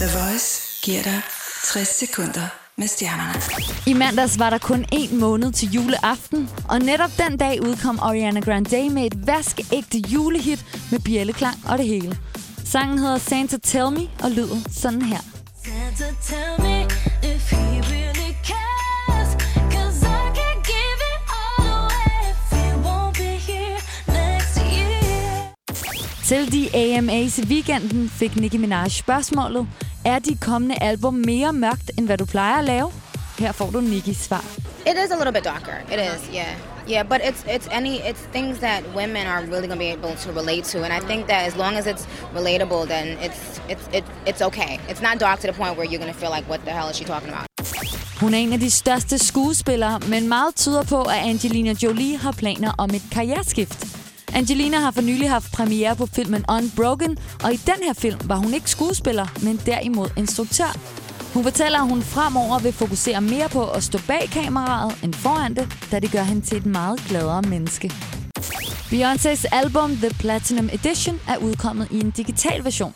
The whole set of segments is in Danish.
The Voice giver dig 60 sekunder med stjernerne. I mandags var der kun en måned til juleaften, og netop den dag udkom Ariana Grande med et vaskeægte julehit med bjælleklang og det hele. Sangen hedder Santa Tell Me og lyder sådan her. Santa, tell me Til de AMA's i weekenden fik Nicki Minaj spørgsmålet, er de kommende album mere mørkt, end hvad du plejer at lave? Her får du Nikkis svar. It is a little bit darker. It is, yeah, yeah. But it's it's any it's things that women are really gonna be able to relate to, and I think that as long as it's relatable, then it's it's it's it's okay. It's not dark to the point where you're gonna feel like, what the hell is she talking about? Hun er en af de største skuespillere, men meget tyder på, at Angelina Jolie har planer om et karriereskift. Angelina har for nylig haft premiere på filmen Unbroken, og i den her film var hun ikke skuespiller, men derimod instruktør. Hun fortæller, at hun fremover vil fokusere mere på at stå bag kameraet end foran det, da det gør hende til et meget gladere menneske. Beyoncés album The Platinum Edition er udkommet i en digital version.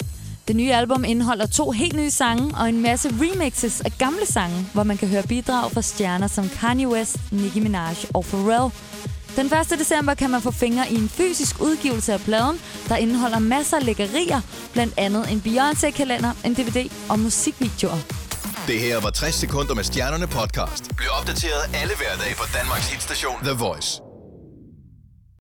Det nye album indeholder to helt nye sange og en masse remixes af gamle sange, hvor man kan høre bidrag fra stjerner som Kanye West, Nicki Minaj og Pharrell. Den 1. december kan man få fingre i en fysisk udgivelse af pladen, der indeholder masser af lækkerier, blandt andet en Beyoncé-kalender, en DVD og musikvideoer. Det her var 60 sekunder med stjernerne podcast. Bliv opdateret alle hverdage på Danmarks hitstation The Voice.